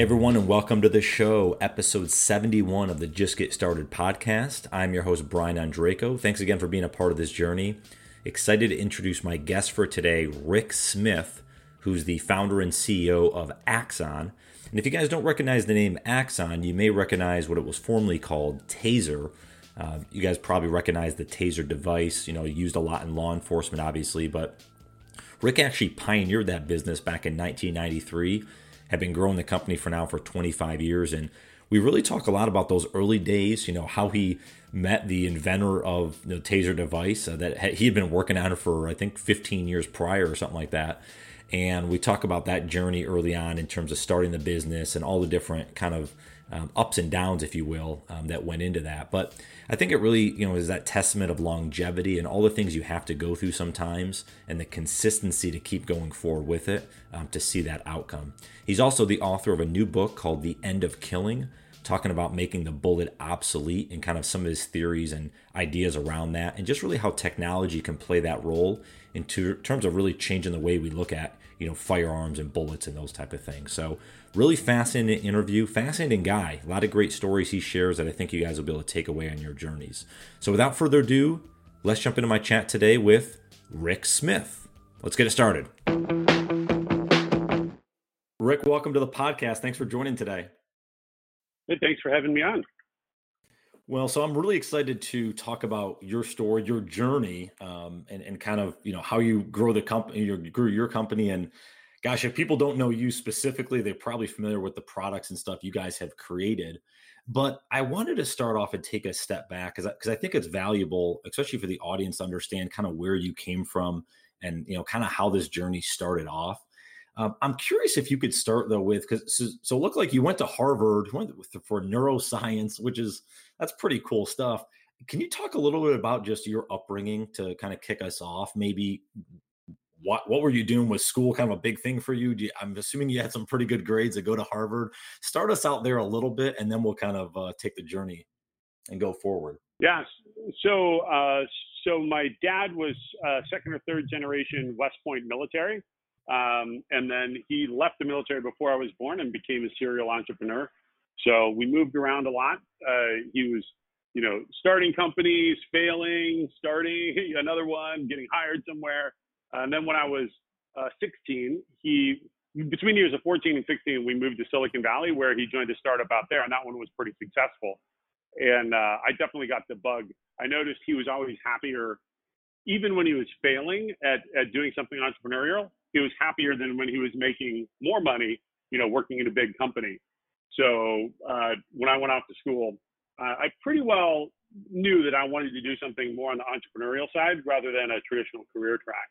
Everyone, and welcome to the show, episode 71 of the Just Get Started podcast. I'm your host, Brian Ondrako. Thanks again for being a part of this journey. Excited to introduce my guest for today, Rick Smith, who's the founder and CEO of Axon. And if you guys don't recognize the name Axon, you may recognize what it was formerly called Taser. Uh, you guys probably recognize the Taser device, you know, used a lot in law enforcement, obviously, but Rick actually pioneered that business back in 1993 have been growing the company for now for 25 years. And we really talk a lot about those early days, you know, how he met the inventor of the taser device uh, that he had been working on it for, I think, 15 years prior or something like that. And we talk about that journey early on in terms of starting the business and all the different kind of um, ups and downs, if you will, um, that went into that. But I think it really, you know, is that testament of longevity and all the things you have to go through sometimes, and the consistency to keep going forward with it um, to see that outcome. He's also the author of a new book called The End of Killing, talking about making the bullet obsolete and kind of some of his theories and ideas around that, and just really how technology can play that role in terms of really changing the way we look at you know firearms and bullets and those type of things. So really fascinating interview, fascinating guy. A lot of great stories he shares that I think you guys will be able to take away on your journeys. So without further ado, let's jump into my chat today with Rick Smith. Let's get it started. Rick, welcome to the podcast. Thanks for joining today. Hey, thanks for having me on. Well, so I'm really excited to talk about your story, your journey, um, and and kind of you know how you grow the company, you grew your company, and gosh, if people don't know you specifically, they're probably familiar with the products and stuff you guys have created. But I wanted to start off and take a step back because because I, I think it's valuable, especially for the audience, to understand kind of where you came from and you know kind of how this journey started off. Um, I'm curious if you could start though with because so, so it looked like you went to Harvard went for neuroscience, which is that's pretty cool stuff. Can you talk a little bit about just your upbringing to kind of kick us off? Maybe what what were you doing? Was school kind of a big thing for you? you I'm assuming you had some pretty good grades to go to Harvard. Start us out there a little bit, and then we'll kind of uh, take the journey and go forward. Yes. So uh, so my dad was uh, second or third generation West Point military. Um, and then he left the military before I was born and became a serial entrepreneur. So we moved around a lot. Uh, he was, you know, starting companies, failing, starting another one, getting hired somewhere. And then when I was uh, 16, he between years of 14 and 16, we moved to Silicon Valley where he joined a startup out there, and that one was pretty successful. And uh, I definitely got the bug. I noticed he was always happier, even when he was failing at, at doing something entrepreneurial. He was happier than when he was making more money, you know, working in a big company. So uh, when I went off to school, uh, I pretty well knew that I wanted to do something more on the entrepreneurial side rather than a traditional career track.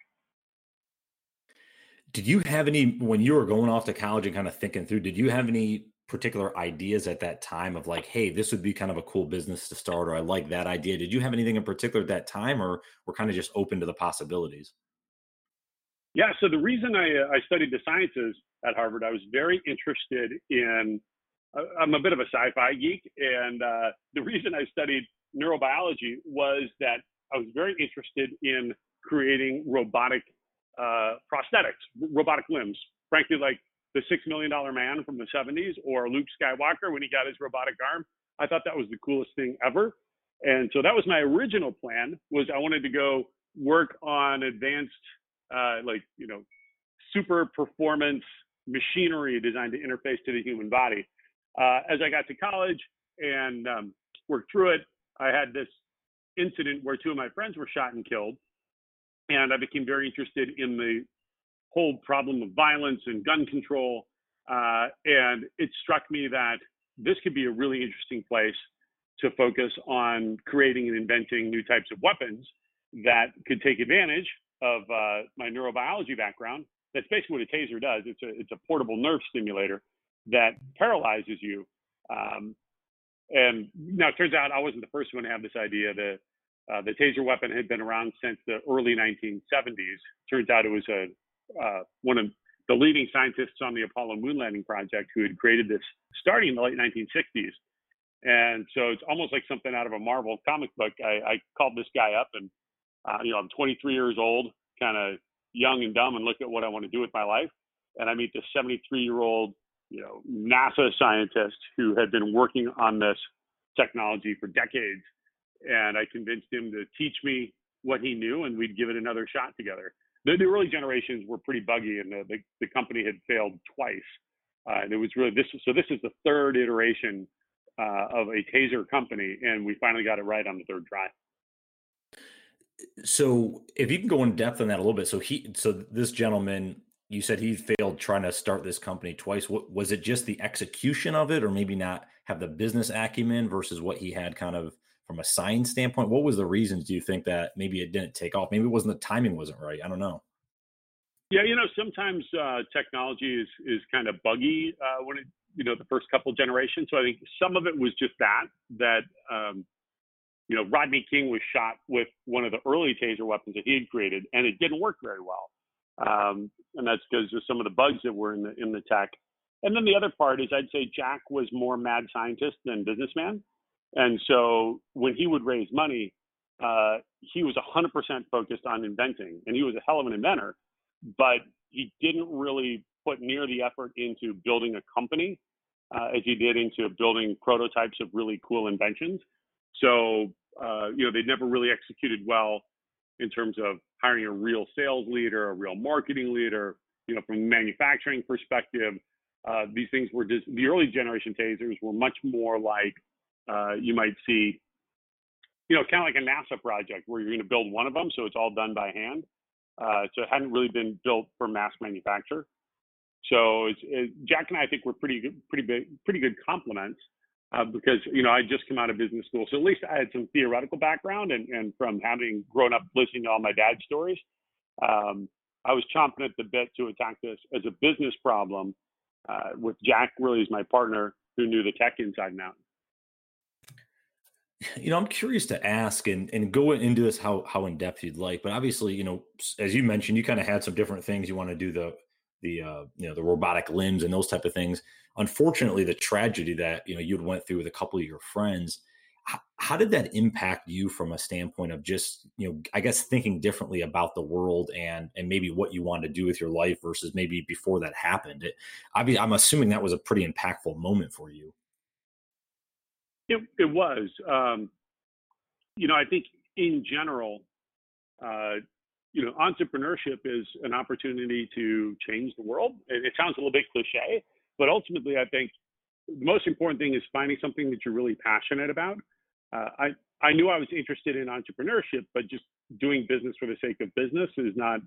Did you have any when you were going off to college and kind of thinking through? Did you have any particular ideas at that time of like, hey, this would be kind of a cool business to start, or I like that idea? Did you have anything in particular at that time, or were kind of just open to the possibilities? Yeah. So the reason I, uh, I studied the sciences at Harvard, I was very interested in I'm a bit of a sci-fi geek, and uh, the reason I studied neurobiology was that I was very interested in creating robotic uh, prosthetics, robotic limbs. Frankly, like the Six Million Dollar Man from the 70s, or Luke Skywalker when he got his robotic arm. I thought that was the coolest thing ever, and so that was my original plan. Was I wanted to go work on advanced, uh, like you know, super performance machinery designed to interface to the human body uh, as I got to college and um, worked through it, I had this incident where two of my friends were shot and killed. And I became very interested in the whole problem of violence and gun control. Uh, and it struck me that this could be a really interesting place to focus on creating and inventing new types of weapons that could take advantage of uh, my neurobiology background. That's basically what a taser does. It's a it's a portable nerve stimulator that paralyzes you. Um, and now it turns out I wasn't the first one to have this idea. The uh, the taser weapon had been around since the early 1970s. Turns out it was a uh, one of the leading scientists on the Apollo moon landing project who had created this starting in the late 1960s. And so it's almost like something out of a Marvel comic book. I, I called this guy up, and uh, you know I'm 23 years old, kind of young and dumb, and look at what I want to do with my life. And I meet this 73 year old you know, NASA scientist who had been working on this technology for decades. And I convinced him to teach me what he knew and we'd give it another shot together. The, the early generations were pretty buggy and the, the, the company had failed twice. Uh, and it was really this. So this is the third iteration uh, of a taser company, and we finally got it right on the third try. So if you can go in depth on that a little bit, so he, so this gentleman, you said he failed trying to start this company twice. What was it? Just the execution of it, or maybe not have the business acumen versus what he had kind of from a science standpoint? What was the reasons? Do you think that maybe it didn't take off? Maybe it wasn't the timing wasn't right. I don't know. Yeah, you know, sometimes uh, technology is is kind of buggy uh, when it, you know, the first couple generations. So I think some of it was just that that um, you know, Rodney King was shot with one of the early taser weapons that he had created, and it didn't work very well. Um, and that's because of some of the bugs that were in the in the tech. And then the other part is I'd say Jack was more mad scientist than businessman. And so when he would raise money, uh, he was 100% focused on inventing, and he was a hell of an inventor but he didn't really put near the effort into building a company uh, as he did into building prototypes of really cool inventions. So, uh, you know, they never really executed well in terms of hiring a real sales leader, a real marketing leader. You know, from a manufacturing perspective, uh, these things were just the early generation tasers were much more like uh, you might see, you know, kind of like a NASA project where you're going to build one of them, so it's all done by hand. Uh, so it hadn't really been built for mass manufacture. So it's, it, Jack and I, I think we're pretty good, pretty big, pretty good complements uh, because you know I just come out of business school, so at least I had some theoretical background, and, and from having grown up listening to all my dad's stories, um, I was chomping at the bit to attack this as a business problem. Uh, with Jack really as my partner, who knew the tech inside and out. You know, I'm curious to ask and and go into this how how in depth you'd like, but obviously, you know, as you mentioned, you kind of had some different things you want to do the the uh, you know the robotic limbs and those type of things. Unfortunately, the tragedy that you know you'd went through with a couple of your friends, how, did that impact you from a standpoint of just you know I guess thinking differently about the world and and maybe what you wanted to do with your life versus maybe before that happened? It, I mean, I'm assuming that was a pretty impactful moment for you. It, it was. Um, you know, I think in general, uh, you know, entrepreneurship is an opportunity to change the world. It, it, sounds a little bit cliche, but ultimately, I think the most important thing is finding something that you're really passionate about. Uh, I I knew I was interested in entrepreneurship, but just doing business for the sake of business is not,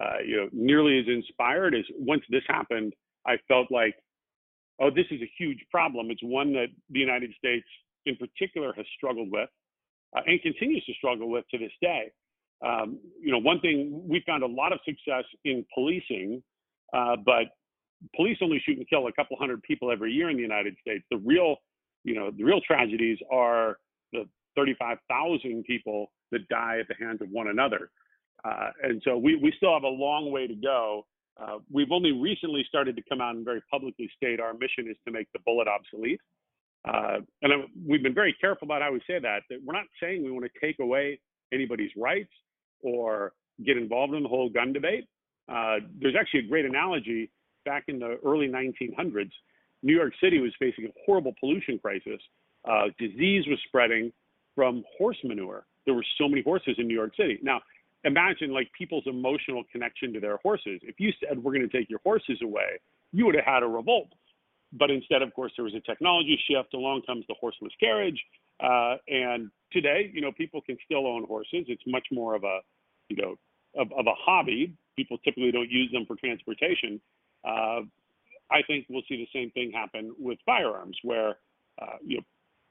uh, you know, nearly as inspired as once this happened. I felt like oh, this is a huge problem. It's one that the United States in particular has struggled with uh, and continues to struggle with to this day. Um, you know, one thing we found a lot of success in policing, uh, but police only shoot and kill a couple hundred people every year in the United States. The real, you know, the real tragedies are the 35,000 people that die at the hands of one another. Uh, and so we, we still have a long way to go uh, we've only recently started to come out and very publicly state our mission is to make the bullet obsolete. Uh, and we've been very careful about how we say that, that we're not saying we want to take away anybody's rights or get involved in the whole gun debate. Uh, there's actually a great analogy back in the early 1900s. New York City was facing a horrible pollution crisis. Uh, disease was spreading from horse manure. There were so many horses in New York City. Now, imagine like people's emotional connection to their horses. If you said we're going to take your horses away, you would have had a revolt. But instead, of course, there was a technology shift. Along comes the horseless carriage, uh, and today, you know, people can still own horses. It's much more of a, you know, of, of a hobby. People typically don't use them for transportation. Uh, I think we'll see the same thing happen with firearms, where uh, you know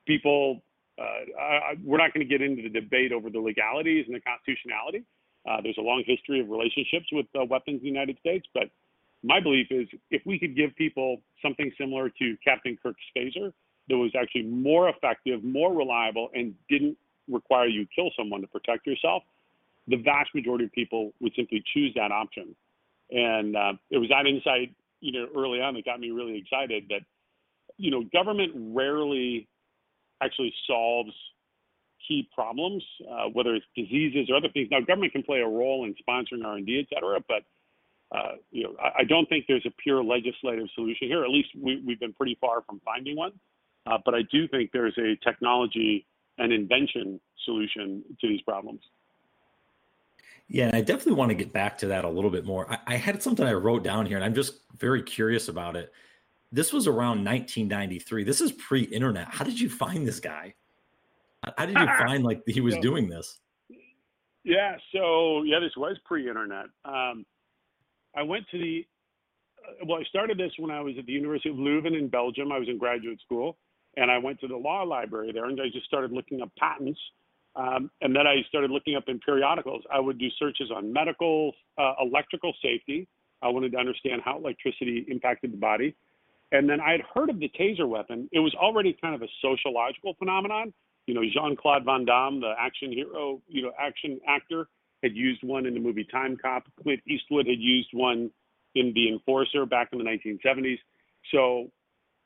people. Uh, I, we're not going to get into the debate over the legalities and the constitutionality. Uh, there's a long history of relationships with uh, weapons in the United States, but my belief is if we could give people something similar to Captain Kirk's phaser that was actually more effective, more reliable, and didn't require you kill someone to protect yourself, the vast majority of people would simply choose that option. And uh, it was that insight, you know, early on that got me really excited that, you know, government rarely actually solves key problems, uh, whether it's diseases or other things. Now, government can play a role in sponsoring R&D, et cetera, but uh, you know, I, I, don't think there's a pure legislative solution here. At least we, have been pretty far from finding one. Uh, but I do think there's a technology and invention solution to these problems. Yeah, and I definitely want to get back to that a little bit more. I, I had something I wrote down here, and I'm just very curious about it. This was around 1993. This is pre-internet. How did you find this guy? How did you find like he was doing this? Yeah, so yeah, this was pre-internet. Um, I went to the uh, well, I started this when I was at the University of Leuven in Belgium. I was in graduate school, and I went to the law library there, and I just started looking up patents. Um, and then I started looking up in periodicals. I would do searches on medical, uh, electrical safety. I wanted to understand how electricity impacted the body. And then I had heard of the taser weapon. It was already kind of a sociological phenomenon. You know, Jean Claude Van Damme, the action hero, you know, action actor, had used one in the movie Timecop. Clint Eastwood had used one in The Enforcer back in the 1970s. So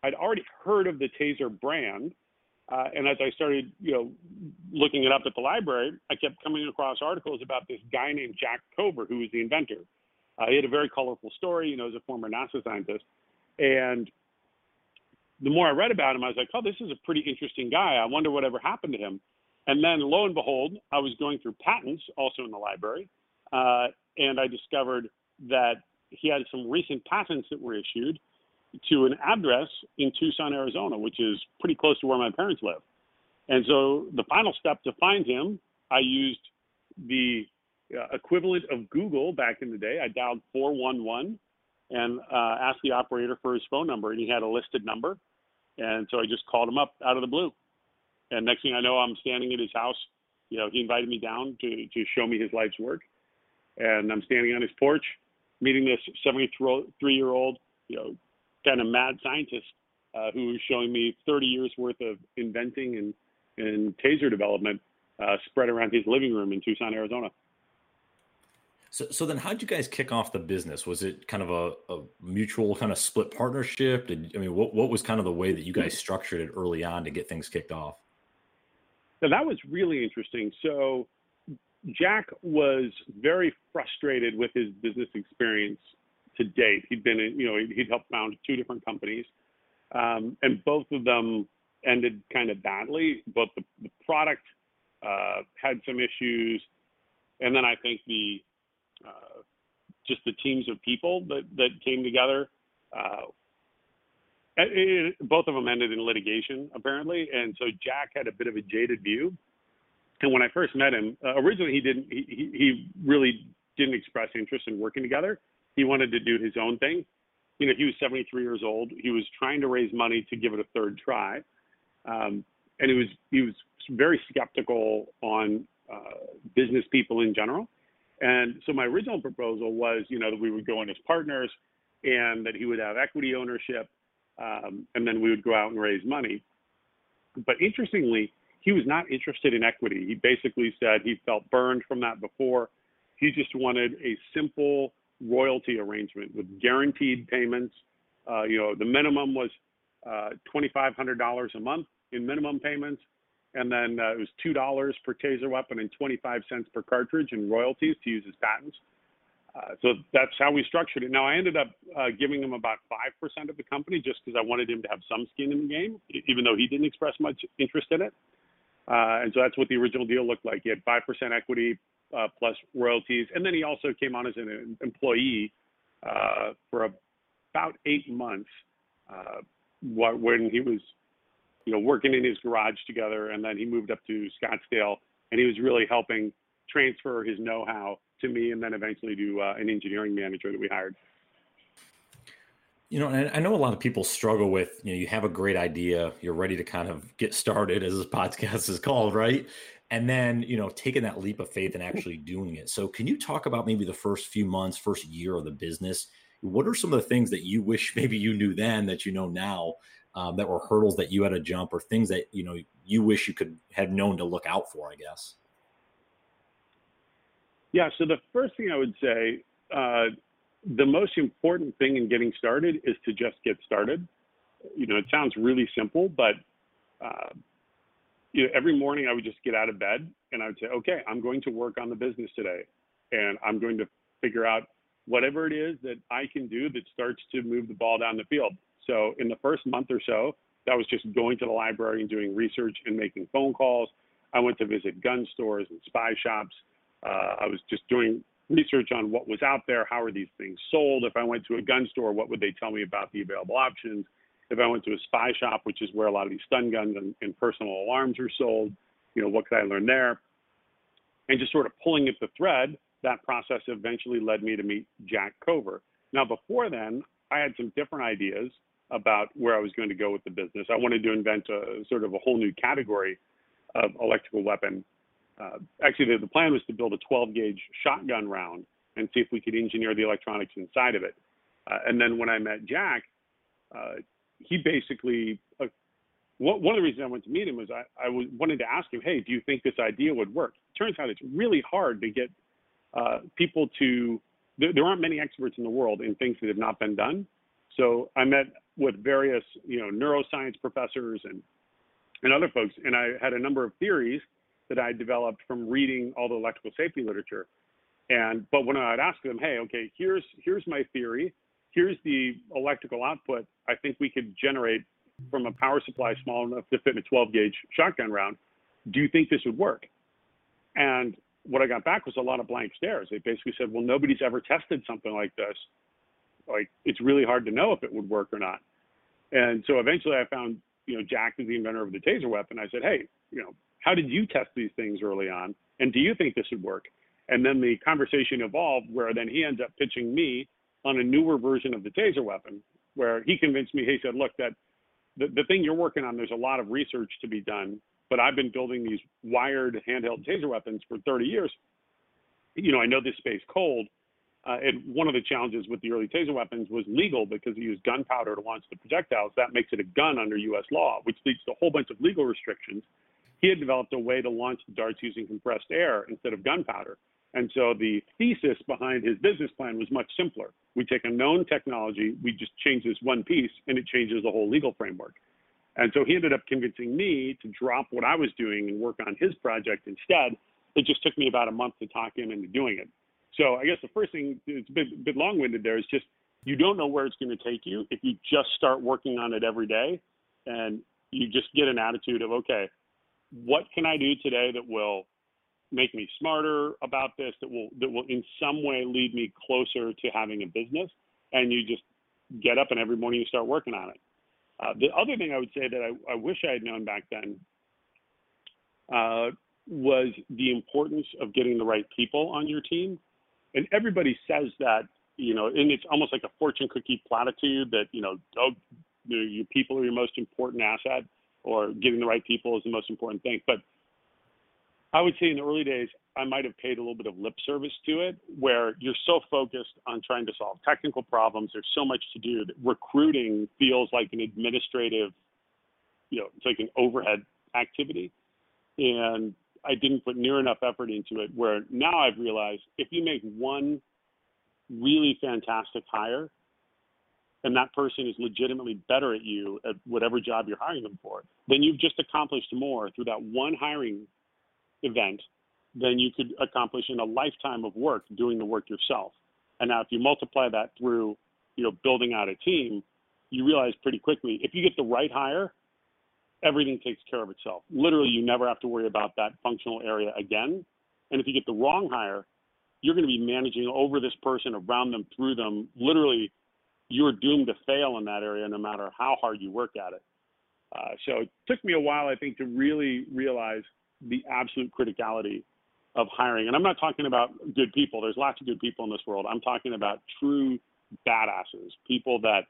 I'd already heard of the Taser brand. Uh, and as I started, you know, looking it up at the library, I kept coming across articles about this guy named Jack Cover, who was the inventor. Uh, he had a very colorful story, you know, as a former NASA scientist. And the more I read about him, I was like, oh, this is a pretty interesting guy. I wonder whatever happened to him. And then lo and behold, I was going through patents also in the library, uh, and I discovered that he had some recent patents that were issued to an address in Tucson, Arizona, which is pretty close to where my parents live. And so the final step to find him, I used the uh, equivalent of Google back in the day. I dialed 411 and uh, asked the operator for his phone number, and he had a listed number. And so I just called him up out of the blue. And next thing I know, I'm standing at his house. You know, he invited me down to to show me his life's work, and I'm standing on his porch, meeting this 73 year old, you know, kind of mad scientist uh, who was showing me 30 years worth of inventing and and taser development uh, spread around his living room in Tucson, Arizona. So, so then, how did you guys kick off the business? Was it kind of a, a mutual kind of split partnership? Did I mean, what what was kind of the way that you guys structured it early on to get things kicked off? So that was really interesting. So Jack was very frustrated with his business experience to date. He'd been, in, you know, he'd helped found two different companies, um, and both of them ended kind of badly. Both the, the product uh, had some issues, and then I think the uh, just the teams of people that that came together uh, it, both of them ended in litigation apparently, and so Jack had a bit of a jaded view. And when I first met him, uh, originally he didn't he, he really didn't express interest in working together. He wanted to do his own thing. You know, he was 73 years old. He was trying to raise money to give it a third try, um, and he was he was very skeptical on uh, business people in general. And so my original proposal was, you know, that we would go in as partners, and that he would have equity ownership, um, and then we would go out and raise money. But interestingly, he was not interested in equity. He basically said he felt burned from that before. He just wanted a simple royalty arrangement with guaranteed payments. Uh, you know, the minimum was uh, $2,500 a month in minimum payments, and then uh, it was two dollars per taser weapon and 25 cents per cartridge in royalties to use his patents. Uh, so that's how we structured it. Now I ended up uh, giving him about five percent of the company just because I wanted him to have some skin in the game, even though he didn't express much interest in it. Uh, and so that's what the original deal looked like. He had five percent equity uh, plus royalties, and then he also came on as an employee uh, for about eight months when he was, you know, working in his garage together, and then he moved up to Scottsdale, and he was really helping transfer his know-how to me, and then eventually to uh, an engineering manager that we hired. You know, I know a lot of people struggle with, you know, you have a great idea, you're ready to kind of get started, as this podcast is called, right? And then, you know, taking that leap of faith and actually doing it. So, can you talk about maybe the first few months, first year of the business? What are some of the things that you wish maybe you knew then that you know now um, that were hurdles that you had to jump or things that, you know, you wish you could have known to look out for, I guess? Yeah. So the first thing I would say, uh, the most important thing in getting started is to just get started. You know, it sounds really simple, but uh, you know, every morning I would just get out of bed and I would say, okay, I'm going to work on the business today, and I'm going to figure out whatever it is that I can do that starts to move the ball down the field. So in the first month or so, that was just going to the library and doing research and making phone calls. I went to visit gun stores and spy shops. Uh, I was just doing research on what was out there. How are these things sold? If I went to a gun store, what would they tell me about the available options? If I went to a spy shop, which is where a lot of these stun guns and, and personal alarms are sold, you know, what could I learn there? And just sort of pulling at the thread, that process eventually led me to meet Jack Cover. Now, before then, I had some different ideas about where I was going to go with the business. I wanted to invent a sort of a whole new category of electrical weapon. Uh, actually, the, the, plan was to build a 12 gauge shotgun round and see if we could engineer the electronics inside of it. Uh, and then when I met Jack, uh, he basically, uh, one of the reasons I went to meet him was I, I wanted to ask him, hey, do you think this idea would work? Turns out it's really hard to get uh, people to, there, there aren't many experts in the world in things that have not been done. So I met with various, you know, neuroscience professors and and other folks, and I had a number of theories that I developed from reading all the electrical safety literature. And but when I'd ask them, hey, okay, here's here's my theory, here's the electrical output I think we could generate from a power supply small enough to fit in a 12 gauge shotgun round. Do you think this would work? And what I got back was a lot of blank stares. They basically said, well, nobody's ever tested something like this like it's really hard to know if it would work or not. And so eventually I found, you know, Jack is the inventor of the taser weapon. I said, hey, you know, how did you test these things early on? And do you think this would work? And then the conversation evolved where then he ends up pitching me on a newer version of the taser weapon, where he convinced me, he said, look, that the, the thing you're working on, there's a lot of research to be done, but I've been building these wired handheld taser weapons for 30 years. You know, I know this space cold. Uh, and one of the challenges with the early taser weapons was legal because you use gunpowder to launch the projectiles. That makes it a gun under U.S. law, which leads to a whole bunch of legal restrictions. He had developed a way to launch the darts using compressed air instead of gunpowder. And so the thesis behind his business plan was much simpler. We take a known technology, we just change this one piece, and it changes the whole legal framework. And so he ended up convincing me to drop what I was doing and work on his project instead. It just took me about a month to talk him into doing it. So I guess the first thing, it's a bit, bit long-winded there, is just you don't know where it's going to take you if you just start working on it every day and you just get an attitude of, okay, what can I do today that will make me smarter about this, that will, that will in some way lead me closer to having a business? And you just get up and every morning you start working on it. Uh, the other thing I would say that I, I wish I had known back then uh, was the importance of getting the right people on your team and everybody says that, you know, and it's almost like a fortune cookie platitude that, you know, oh, your people are your most important asset or getting the right people is the most important thing. But I would say in the early days, I might have paid a little bit of lip service to it, where you're so focused on trying to solve technical problems. There's so much to do that recruiting feels like an administrative, you know, it's like an overhead activity. And I didn't put near enough effort into it. Where now I've realized if you make one really fantastic hire, and that person is legitimately better at you at whatever job you're hiring them for, then you've just accomplished more through that one hiring event than you could accomplish in a lifetime of work doing the work yourself. And now if you multiply that through, you know, building out a team, you realize pretty quickly if you get the right hire, everything takes care of itself. Literally, you never have to worry about that functional area again. And if you get the wrong hire, you're going to be managing over this person, around them, through them. Literally, you're doomed to fail in that area no matter how hard you work at it. Uh, so it took me a while, I think, to really realize the absolute criticality of hiring. And I'm not talking about good people. There's lots of good people in this world. I'm talking about true badasses, people that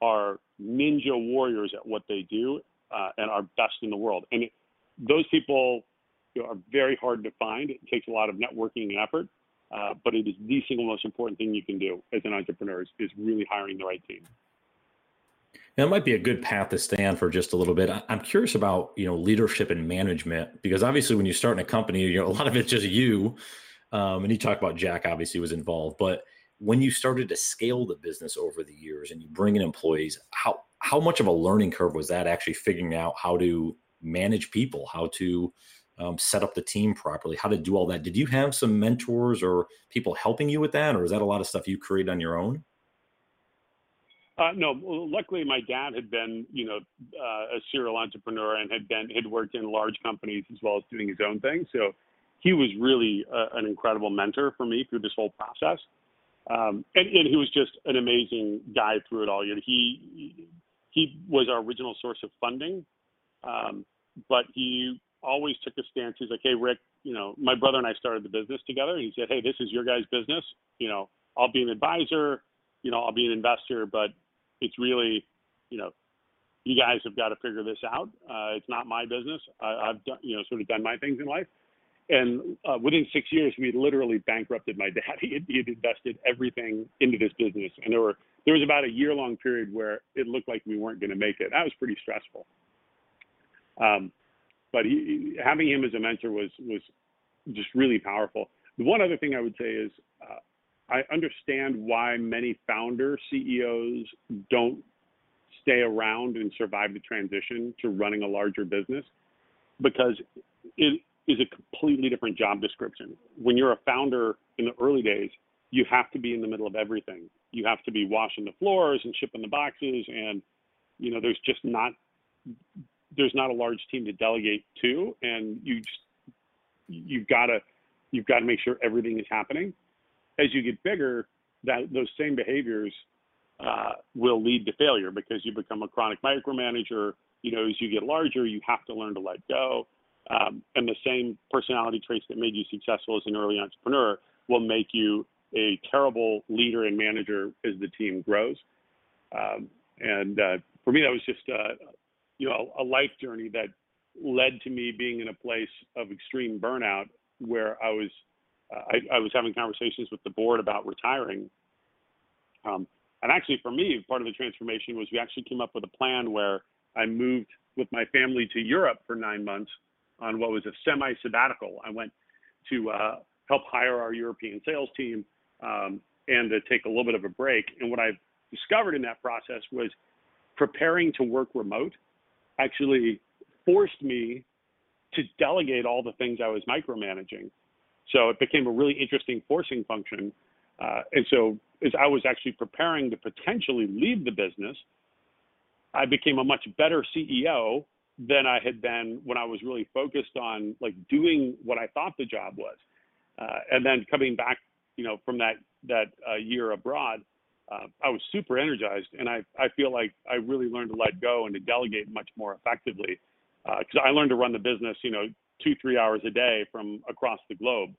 are ninja warriors at what they do uh, and are best in the world. And it, those people you know, are very hard to find. It takes a lot of networking and effort, uh, but it is the single most important thing you can do as an entrepreneur is, is really hiring the right team. That might be a good path to stay on for just a little bit. I'm curious about you know leadership and management because obviously when you start in a company, you know a lot of it's just you. Um, and you talk about Jack obviously was involved, but when you started to scale the business over the years and you bring in employees, how how much of a learning curve was that actually figuring out how to manage people, how to um, set up the team properly, how to do all that. Did you have some mentors or people helping you with that, or is that a lot of stuff you create on your own? Uh, no, luckily my dad had been, you know, uh, a serial entrepreneur and had been had worked in large companies as well as doing his own thing. So he was really a, an incredible mentor for me through this whole process. Um, and, and, he was just an amazing guy through it all. You know, he he was our original source of funding, um, but he always took a stance. He's like, "Hey, Rick, you know, my brother and I started the business together." He said, "Hey, this is your guys' business. You know, I'll be an advisor. You know, I'll be an investor, but it's really, you know, you guys have got to figure this out. Uh, it's not my business. I, I've done, you know, sort of done my things in life." And uh, within six years, we literally bankrupted my dad. He had, he had invested everything into this business, and there were there was about a year long period where it looked like we weren't going to make it. That was pretty stressful. Um, but he, having him as a mentor was was just really powerful. The one other thing I would say is uh, I understand why many founder CEOs don't stay around and survive the transition to running a larger business because it is a completely different job description. When you're a founder in the early days, you have to be in the middle of everything. You have to be washing the floors and shipping the boxes, and you know there's just not there's not a large team to delegate to, and you just you've got to you've got to make sure everything is happening. As you get bigger, that those same behaviors uh, will lead to failure because you become a chronic micromanager. You know, as you get larger, you have to learn to let go. Um, and the same personality traits that made you successful as an early entrepreneur will make you a terrible leader and manager as the team grows. Um, and uh, for me, that was just uh, you know a life journey that led to me being in a place of extreme burnout where I was I, I, was having conversations with the board about retiring. Um, and actually, for me, part of the transformation was we actually came up with a plan where I moved with my family to Europe for nine months on what was a semi sabbatical. I went to uh, help hire our European sales team um, and to take a little bit of a break. And what I discovered in that process was preparing to work remote actually forced me to delegate all the things I was micromanaging. So it became a really interesting forcing function. Uh, and so as I was actually preparing to potentially leave the business, I became a much better CEO than I had been when I was really focused on like doing what I thought the job was. Uh, and then coming back, you know, from that that uh, year abroad, uh, I was super energized, and I I feel like I really learned to let go and to delegate much more effectively because uh, I learned to run the business, you know, two three hours a day from across the globe,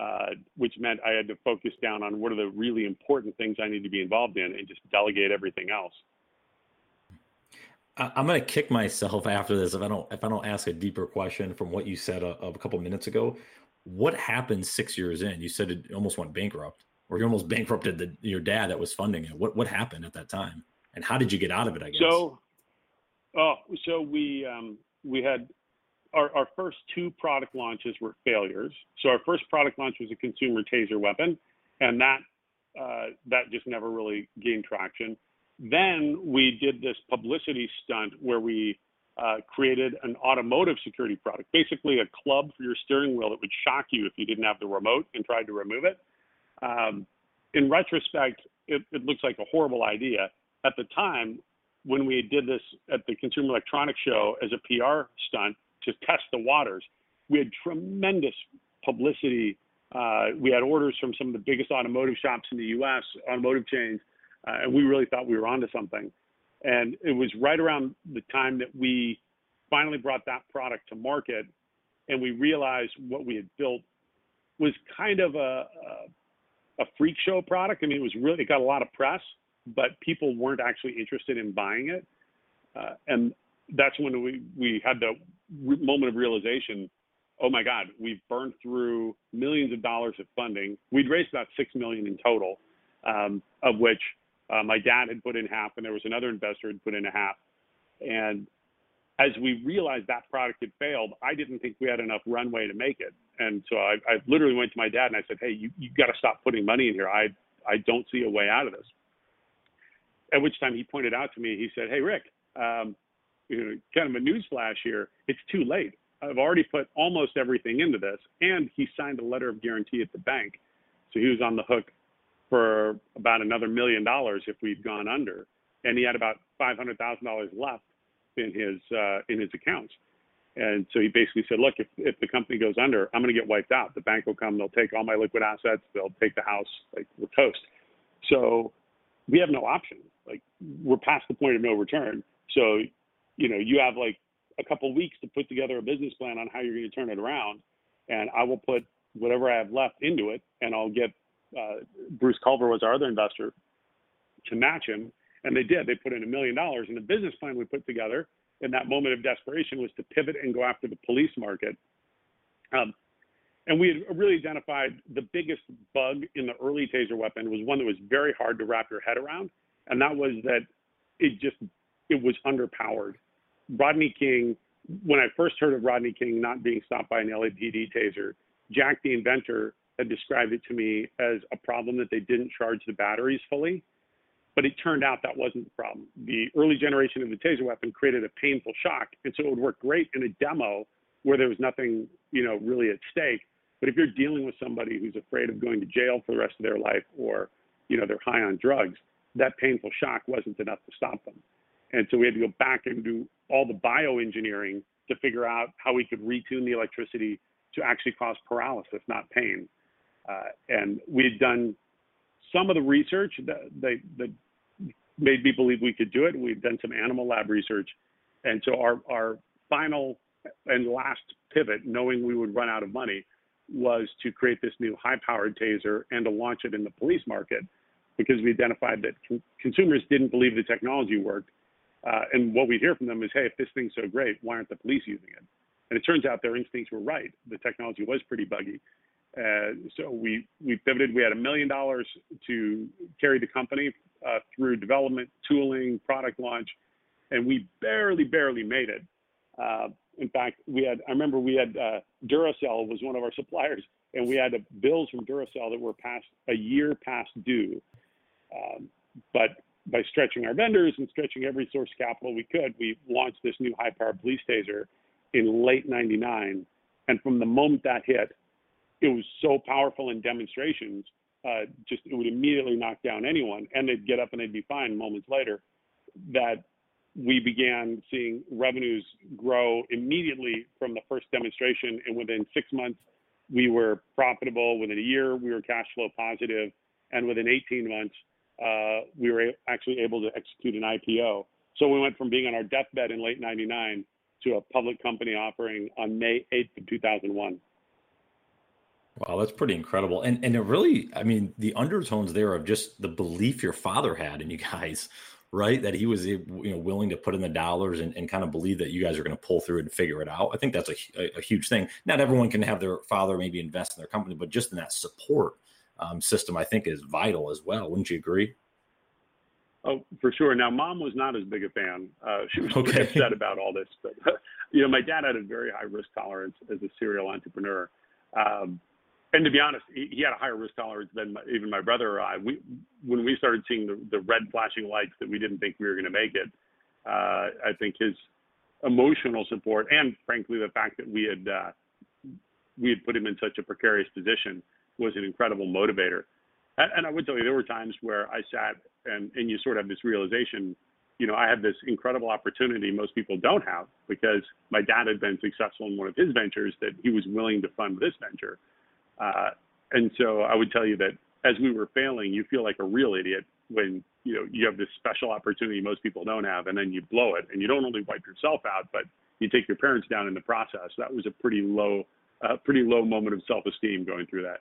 uh, which meant I had to focus down on what are the really important things I need to be involved in and just delegate everything else. I'm going to kick myself after this if I don't if I don't ask a deeper question from what you said a, a couple minutes ago. What happened six years in? You said it almost went bankrupt, or you almost bankrupted the, your dad that was funding it. What what happened at that time, and how did you get out of it? I guess. So, oh, so we um, we had our, our first two product launches were failures. So our first product launch was a consumer taser weapon, and that uh, that just never really gained traction. Then we did this publicity stunt where we uh, created an automotive security product, basically a club for your steering wheel that would shock you if you didn't have the remote and tried to remove it. Um, in retrospect, it, it, looks like a horrible idea. At the time, when we did this at the Consumer Electronics Show as a PR stunt to test the waters, we had tremendous publicity. Uh, we had orders from some of the biggest automotive shops in the U.S., automotive chains, uh, and we really thought we were onto something. And it was right around the time that we finally brought that product to market, and we realized what we had built was kind of a, a, a freak show product. I mean, it was really it got a lot of press, but people weren't actually interested in buying it. Uh, and that's when we we had the re- moment of realization. Oh my God, we've burned through millions of dollars of funding. We'd raised about six million in total, um, of which uh, my dad had put in half, and there was another investor had put in a half. And as we realized that product had failed, I didn't think we had enough runway to make it. And so I, I literally went to my dad and I said, "Hey, you you got to stop putting money in here. I I don't see a way out of this." At which time he pointed out to me, he said, "Hey, Rick, um, you know, kind of a news flash here. It's too late. I've already put almost everything into this, and he signed a letter of guarantee at the bank, so he was on the hook for about another million dollars if we'd gone under, and he had about five hundred thousand dollars left in his uh, in his accounts. And so he basically said, look, if, if the company goes under, I'm going to get wiped out. The bank will come, they'll take all my liquid assets, they'll take the house, like we're toast. So we have no option. Like we're past the point of no return. So, you know, you have like a couple weeks to put together a business plan on how you're going to turn it around. And I will put whatever I have left into it and I'll get uh, Bruce Culver was our other investor to match him. And they did. They put in a million dollars. And the business plan we put together in that moment of desperation was to pivot and go after the police market. Um, and we had really identified the biggest bug in the early taser weapon was one that was very hard to wrap your head around, and that was that it just it was underpowered. Rodney King, when I first heard of Rodney King not being stopped by an LAPD taser, Jack the inventor had described it to me as a problem that they didn't charge the batteries fully. But it turned out that wasn't the problem. The early generation of the taser weapon created a painful shock, and so it would work great in a demo where there was nothing, you know, really at stake. But if you're dealing with somebody who's afraid of going to jail for the rest of their life, or you know, they're high on drugs, that painful shock wasn't enough to stop them. And so we had to go back and do all the bioengineering to figure out how we could retune the electricity to actually cause paralysis, not pain. Uh, and we had done some of the research that, that, that made me believe we could do it. We'd done some animal lab research. And so our, our final and last pivot, knowing we would run out of money, was to create this new high powered taser and to launch it in the police market because we identified that con- consumers didn't believe the technology worked. Uh, and what we hear from them is, hey, if this thing's so great, why aren't the police using it? And it turns out their instincts were right. The technology was pretty buggy. Uh, so we we pivoted. We had a million dollars to carry the company uh, through development, tooling, product launch, and we barely barely made it. Uh, in fact, we had I remember we had uh, Duracell was one of our suppliers, and we had bills from Duracell that were past a year past due. Um, but by stretching our vendors and stretching every source capital we could, we launched this new high-powered police taser in late '99. And from the moment that hit, it was so powerful in demonstrations, uh, just it would immediately knock down anyone, and they'd get up and they'd be fine moments later. That we began seeing revenues grow immediately from the first demonstration, and within six months, we were profitable. Within a year, we were cash flow positive, and within 18 months, we were actually able to execute an IPO. So we went from being on our deathbed in late '99 to a public company offering on May 8th of 2001. Wow, that's pretty incredible. And and it really, I mean, the undertones there of just the belief your father had in you guys, right? That he was you know willing to put in the dollars and, and kind of believe that you guys are going to pull through and figure it out. I think that's a, a, a, huge thing. Not everyone can have their father maybe invest in their company, but just in that support um, system, I think is vital as well. Wouldn't you agree? Oh, for sure. Now, mom was not as big a fan. Uh, she was okay. upset about all this, but you know, my dad had a very high risk tolerance as a serial entrepreneur. Um, and to be honest, he, he had a higher risk tolerance than my, even my brother or I. We, when we started seeing the, the red flashing lights that we didn't think we were going to make it, uh, I think his emotional support and frankly the fact that we had uh, we had put him in such a precarious position was an incredible motivator. And, and I would tell you there were times where I sat and and you sort of have this realization. You know, I had this incredible opportunity most people don't have because my dad had been successful in one of his ventures that he was willing to fund this venture. Uh, and so I would tell you that as we were failing, you feel like a real idiot when you know you have this special opportunity most people don't have, and then you blow it, and you don't only wipe yourself out, but you take your parents down in the process. That was a pretty low, uh, pretty low moment of self-esteem going through that.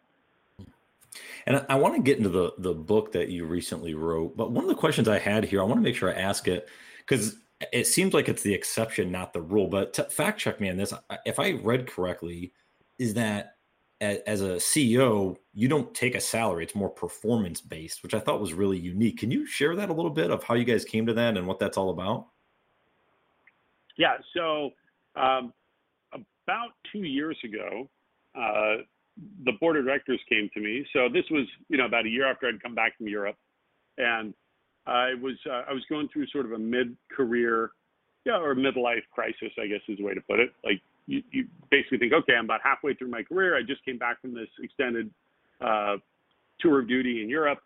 And I, want to get into the the book that you recently wrote, but one of the questions I had here, I want to make sure I ask it because it seems like it's the exception, not the rule. But fact check me on this. If I read correctly, is that as a CEO, you don't take a salary; it's more performance based, which I thought was really unique. Can you share that a little bit of how you guys came to that and what that's all about? Yeah. So um, about two years ago, uh, the board of directors came to me. So this was, you know, about a year after I'd come back from Europe, and I was uh, I was going through sort of a mid-career, yeah, or midlife crisis, I guess is the way to put it. Like you, you basically think, okay, I'm about halfway through my career. I just came back from this extended uh, tour of duty in Europe.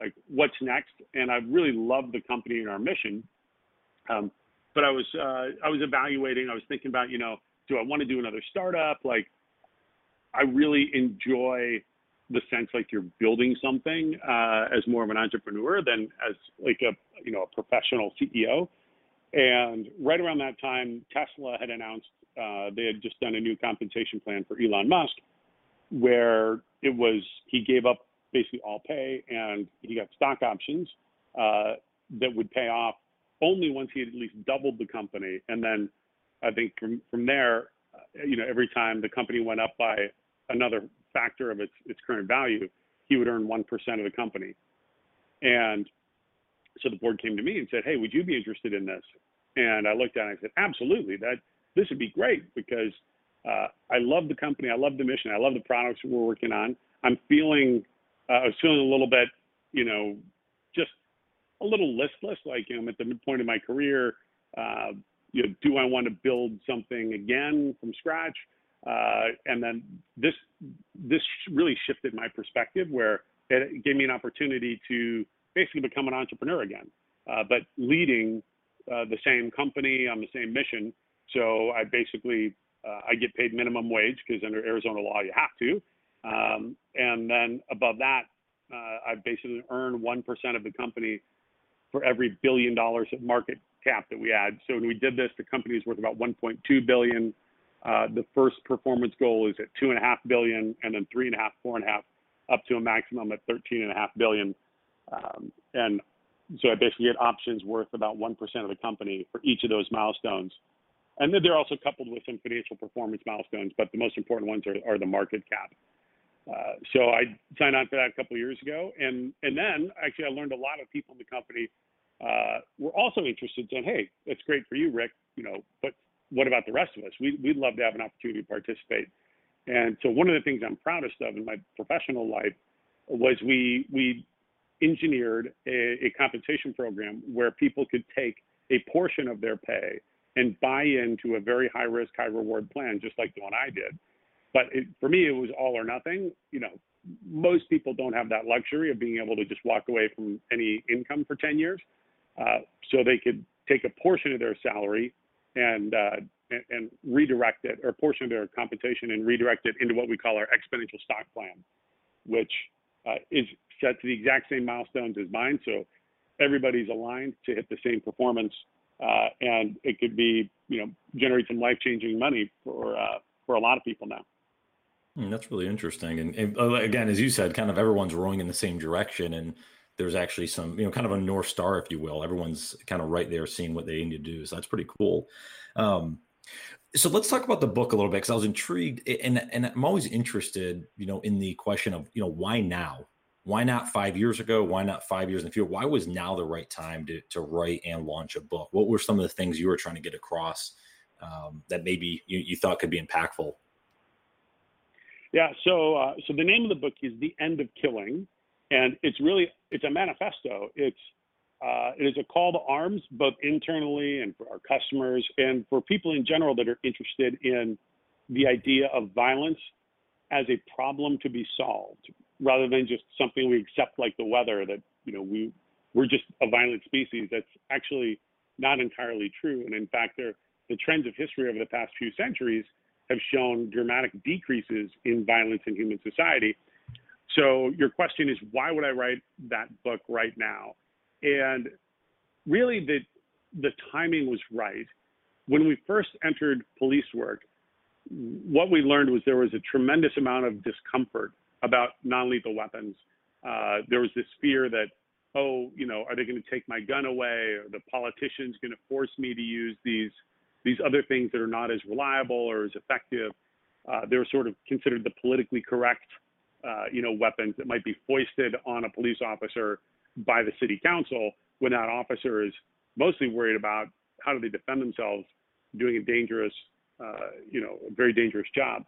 Like, what's next? And I really loved the company and our mission. Um, but I was uh, I was evaluating. I was thinking about, you know, do I want to do another startup? Like, I really enjoy the sense like you're building something uh, as more of an entrepreneur than as like a you know a professional CEO. And right around that time, Tesla had announced uh, they had just done a new compensation plan for Elon Musk, where it was he gave up basically all pay and he got stock options uh, that would pay off only once he had at least doubled the company. And then I think from from there, uh, you know, every time the company went up by another factor of its its current value, he would earn one percent of the company. And so the board came to me and said, "Hey, would you be interested in this?" And I looked at it and I said, "Absolutely. That this would be great because uh, I love the company, I love the mission, I love the products we're working on. I'm feeling, uh, I was feeling a little bit, you know, just a little listless. Like you know, I'm at the midpoint of my career. Uh, you know, do I want to build something again from scratch? Uh, and then this this really shifted my perspective, where it gave me an opportunity to basically become an entrepreneur again, uh, but leading uh, the same company on the same mission. So I basically uh, I get paid minimum wage because under Arizona law you have to, um, and then above that uh, I basically earn one percent of the company for every billion dollars of market cap that we add. So when we did this, the company is worth about 1.2 billion. The first performance goal is at two and then three and a half, four and a half, up to a maximum at 13 and a half billion. Um, and so I basically get options worth about 1% of the company for each of those milestones. And then they're also coupled with some financial performance milestones, but the most important ones are, are the market cap. Uh, so I signed on for that a couple of years ago, and and then actually I learned a lot of people in the company uh, were also interested, saying, "Hey, that's great for you, Rick. You know, but what about the rest of us? We, we'd love to have an opportunity to participate." And so one of the things I'm proudest of in my professional life was we we engineered a, a compensation program where people could take a portion of their pay and buy into a very high risk, high reward plan, just like the one I did. But it, for me, it was all or nothing. You know, most people don't have that luxury of being able to just walk away from any income for 10 years. Uh, so they could take a portion of their salary and, uh, and, and redirect it, or a portion of their compensation and redirect it into what we call our exponential stock plan, which uh, is set to the exact same milestones as mine. So everybody's aligned to hit the same performance, uh, and it could be, you know, generate some life changing money for uh, for a lot of people now. Mm, that's really interesting. And, and, uh, again, as you said, kind of everyone's rowing in the same direction, and there's actually some, you know, kind of a north star, if you will. Everyone's kind of right there, seeing what they need to do. So that's pretty cool. Um, so let's talk about the book a little bit because I was intrigued, and and I'm always interested, you know, in the question of, you know, why now? Why not five years ago? Why not five years in the future? Why was now the right time to to write and launch a book? What were some of the things you were trying to get across um, that maybe you, you thought could be impactful? Yeah. So, uh, so the name of the book is "The End of Killing," and it's really it's a manifesto. It's uh, it is a call to arms, both internally and for our customers, and for people in general that are interested in the idea of violence as a problem to be solved, rather than just something we accept like the weather. That you know we we're just a violent species. That's actually not entirely true, and in fact, the trends of history over the past few centuries have shown dramatic decreases in violence in human society. So your question is, why would I write that book right now? And really, the the timing was right. When we first entered police work, what we learned was there was a tremendous amount of discomfort about non-lethal weapons. Uh, there was this fear that, oh, you know, are they going to take my gun away? Or the politicians going to force me to use these these other things that are not as reliable or as effective. Uh, they're sort of considered the politically correct, uh, you know, weapons that might be foisted on a police officer by the city council when that officer is mostly worried about how do they defend themselves doing a dangerous, uh, you know, a very dangerous job.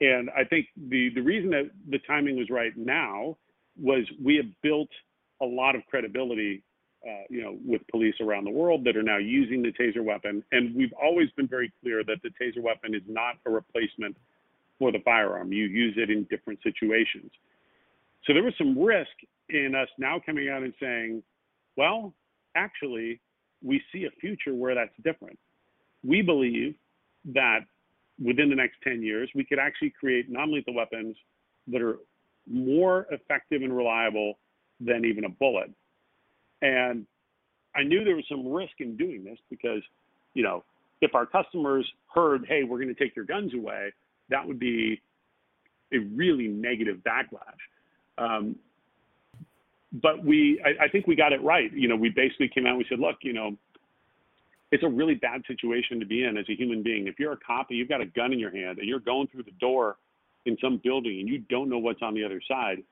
And I think the the reason that the timing was right now was we have built a lot of credibility uh, you know, with police around the world that are now using the taser weapon. And we've always been very clear that the taser weapon is not a replacement for the firearm. You use it in different situations. So there was some risk in us now coming out and saying, well, actually, we see a future where that's different. We believe that within the next 10 years, we could actually create non lethal weapons that are more effective and reliable than even a bullet. And I knew there was some risk in doing this because, you know, if our customers heard, hey, we're going to take your guns away, that would be a really negative backlash. Um, but we, I, I, think we got it right. You know, we basically came out and we said, look, you know, it's a really bad situation to be in as a human being. If you're a cop and you've got a gun in your hand and you're going through the door in some building and you don't know what's on the other side,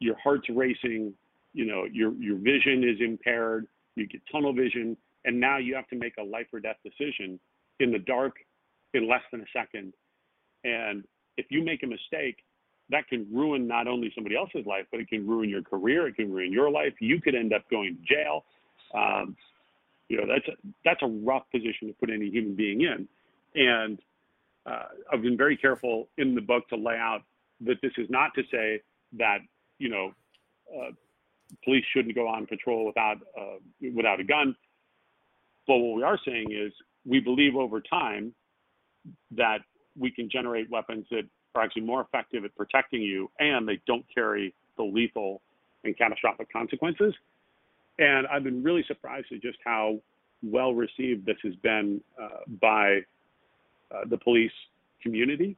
your heart's racing, you know, your your vision is impaired, you get tunnel vision, and now you have to make a life or death decision in the dark in less than a second. And if you make a mistake, that can ruin not only somebody else's life, but it can ruin your career. It can ruin your life. You could end up going to jail. Um, you know, that's a, that's a rough position to put any human being in. And uh, I've been very careful in the book to lay out that this is not to say that you know uh, police shouldn't go on patrol without uh, without a gun. But what we are saying is we believe over time that we can generate weapons that are actually more effective at protecting you and they don't carry the lethal and catastrophic consequences. And I've been really surprised at just how well received this has been uh, by uh, the police community,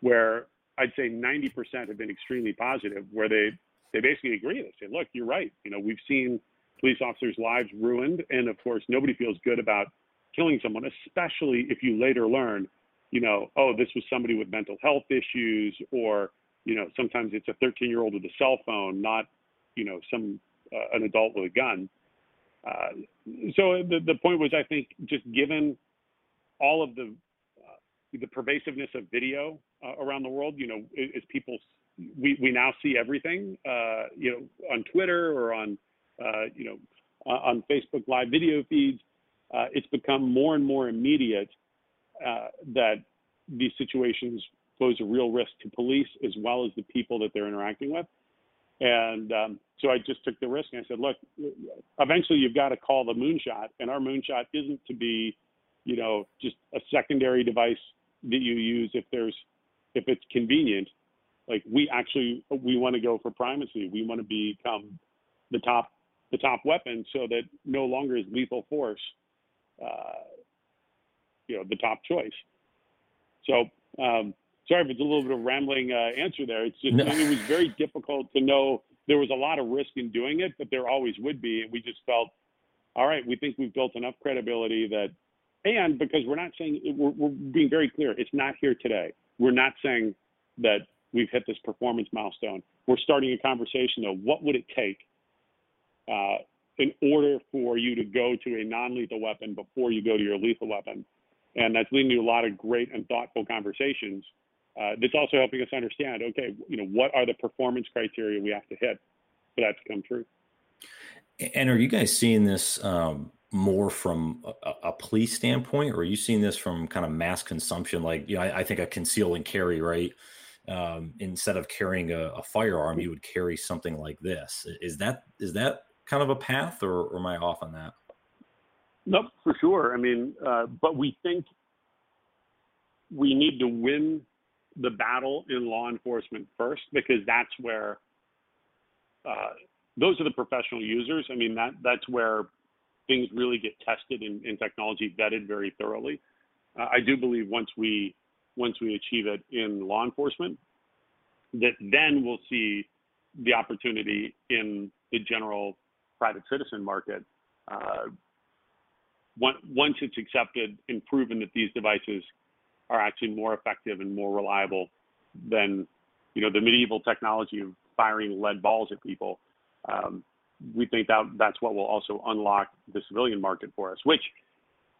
where I'd say 90% have been extremely positive, where they they basically agree. They say, look, you're right. You know, we've seen police officers' lives ruined, and of course, nobody feels good about killing someone, especially if you later learn you know, oh, this was somebody with mental health issues, or you know, sometimes it's a 13 year old with a cell phone, not you know, some uh, an adult with a gun. Uh, so the the point was, I think, just given all of the uh, the pervasiveness of video uh, around the world, you know, as people we we now see everything, uh, you know, on Twitter or on uh, you know on Facebook live video feeds. it's become more and more immediate uh, that these situations pose a real risk to police as well as the people that they're interacting with. And um, so I just took the risk and I said, look, eventually you've got to call the moonshot, and our moonshot isn't to be, you know, just a secondary device that you use if there's if it's convenient. Like we actually we want to go for primacy. We want to become the top the top weapon so that no longer is lethal force uh, you know the top choice. So um, sorry if it's a little bit of a rambling uh, answer there. It's just no. it was very difficult to know. There was a lot of risk in doing it, but there always would be, and we just felt, all right, we think we've built enough credibility that, and because we're not saying we're, we're being very clear, it's not here today. We're not saying that we've hit this performance milestone. We're starting a conversation of what would it take uh, in order for you to go to a non-lethal weapon before you go to your lethal weapon and that's leading to a lot of great and thoughtful conversations. Uh, that's also helping us understand, okay, you know, what are the performance criteria we have to hit for that to come true. And are you guys seeing this um, more from a, a, police standpoint, or are you seeing this from kind of mass consumption? Like, you know, I, I think a conceal and carry, right? Um, instead of carrying a, a, firearm, you would carry something like this. Is that is that kind of a path, or, or am I off on that? Nope, for sure. I mean, uh, but we think we need to win the battle in law enforcement first because that's where uh, those are the professional users. I mean, that that's where things really get tested in technology, vetted very thoroughly. Uh, I do believe once we once we achieve it in law enforcement, that then we'll see the opportunity in the general private citizen market. Uh, once it's accepted and proven that these devices are actually more effective and more reliable than you know the medieval technology of firing lead balls at people. Um, we think that that's what will also unlock the civilian market for us, which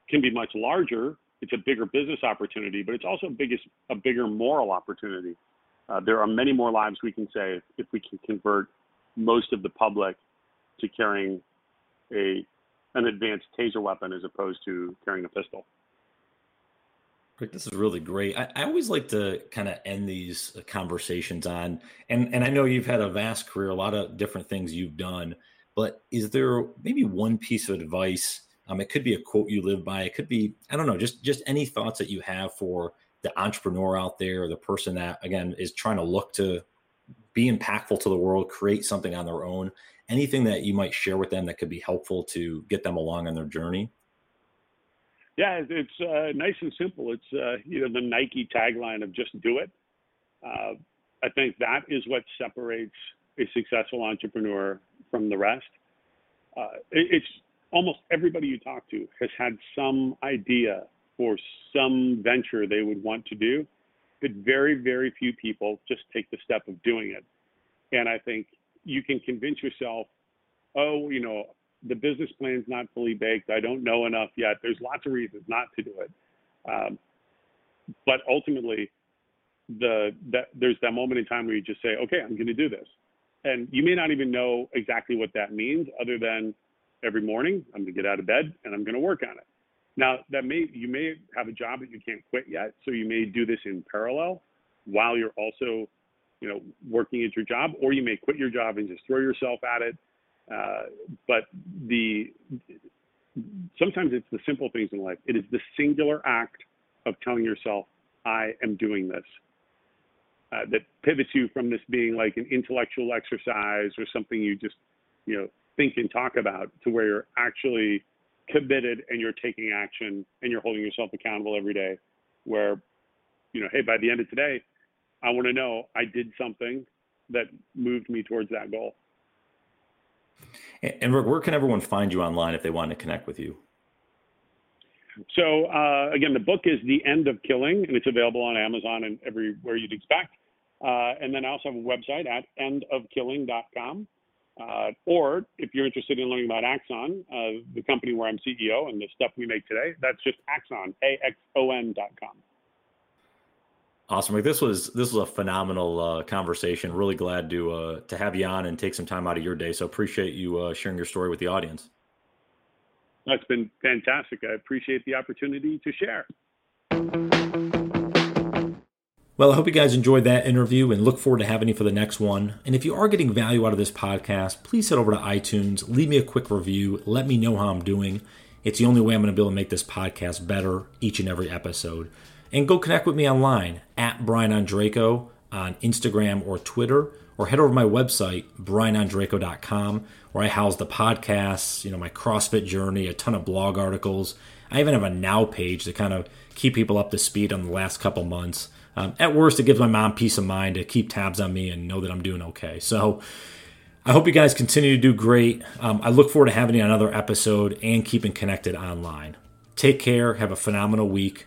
can be much larger. It's a bigger business opportunity, but it's also a biggest a bigger moral opportunity. Uh, there are many more lives we can save if we can convert most of the public to carrying a an advanced taser weapon as opposed to carrying a pistol. Rick, this is really great. I, I always like to kind of end these conversations on, and and I know you've had a vast career, a lot of different things you've done, but is there maybe one piece of advice? Um, it could be a quote you live by. It could be I don't know, just just any thoughts that you have for the entrepreneur out there, or the person that again is trying to look to be impactful to the world, create something on their own. Anything that you might share with them that could be helpful to get them along on their journey? Yeah, it's uh, nice and simple. It's uh, you know the Nike tagline of "Just do it." Uh, I think that is what separates a successful entrepreneur from the rest. Uh, it, it's almost everybody you talk to has had some idea for some venture they would want to do, but very, very few people just take the step of doing it. And I think you can convince yourself, oh, you know, the business plan's not fully baked. I don't know enough yet. There's lots of reasons not to do it. Um, but ultimately, the that there's that moment in time where you just say, okay, I'm going to do this, and you may not even know exactly what that means, other than every morning I'm going to get out of bed and I'm going to work on it. Now that may you may have a job that you can't quit yet, so you may do this in parallel while you're also, you know, working at your job, or you may quit your job and just throw yourself at it. Uh, but the sometimes it's the simple things in life. It is the singular act of telling yourself, "I am doing this," uh, that pivots you from this being like an intellectual exercise or something you just, you know, think and talk about to where you're actually committed and you're taking action and you're holding yourself accountable every day. Where, you know, hey, by the end of today, I want to know I did something that moved me towards that goal. And Rick, where can everyone find you online if they want to connect with you? So uh, again, the book is The End of Killing, and it's available on Amazon and everywhere you'd expect. Uh, and then I also have a website at endofkilling.com. Uh, or if you're interested in learning about Axon, uh, the company where I'm CEO and the stuff we make today, that's just Axon, A-X-O-N.com. Awesome, Rick. This was this was a phenomenal uh, conversation. Really glad to uh, to have you on and take some time out of your day. So appreciate you uh, sharing your story with the audience. That's been fantastic. I appreciate the opportunity to share. Well, I hope you guys enjoyed that interview and look forward to having you for the next one. And if you are getting value out of this podcast, please head over to iTunes, leave me a quick review, let me know how I'm doing. It's the only way I'm going to be able to make this podcast better each and every episode. And go connect with me online at Brian Ondrako on Instagram or Twitter, or head over to my website, brianondrako.com, where I house the podcasts, you know, my CrossFit journey, a ton of blog articles. I even have a now page to kind of keep people up to speed on the last couple months. Um, at worst, it gives my mom peace of mind to keep tabs on me and know that I'm doing okay. So I hope you guys continue to do great. Um, I look forward to having you on another episode and keeping connected online. Take care, have a phenomenal week,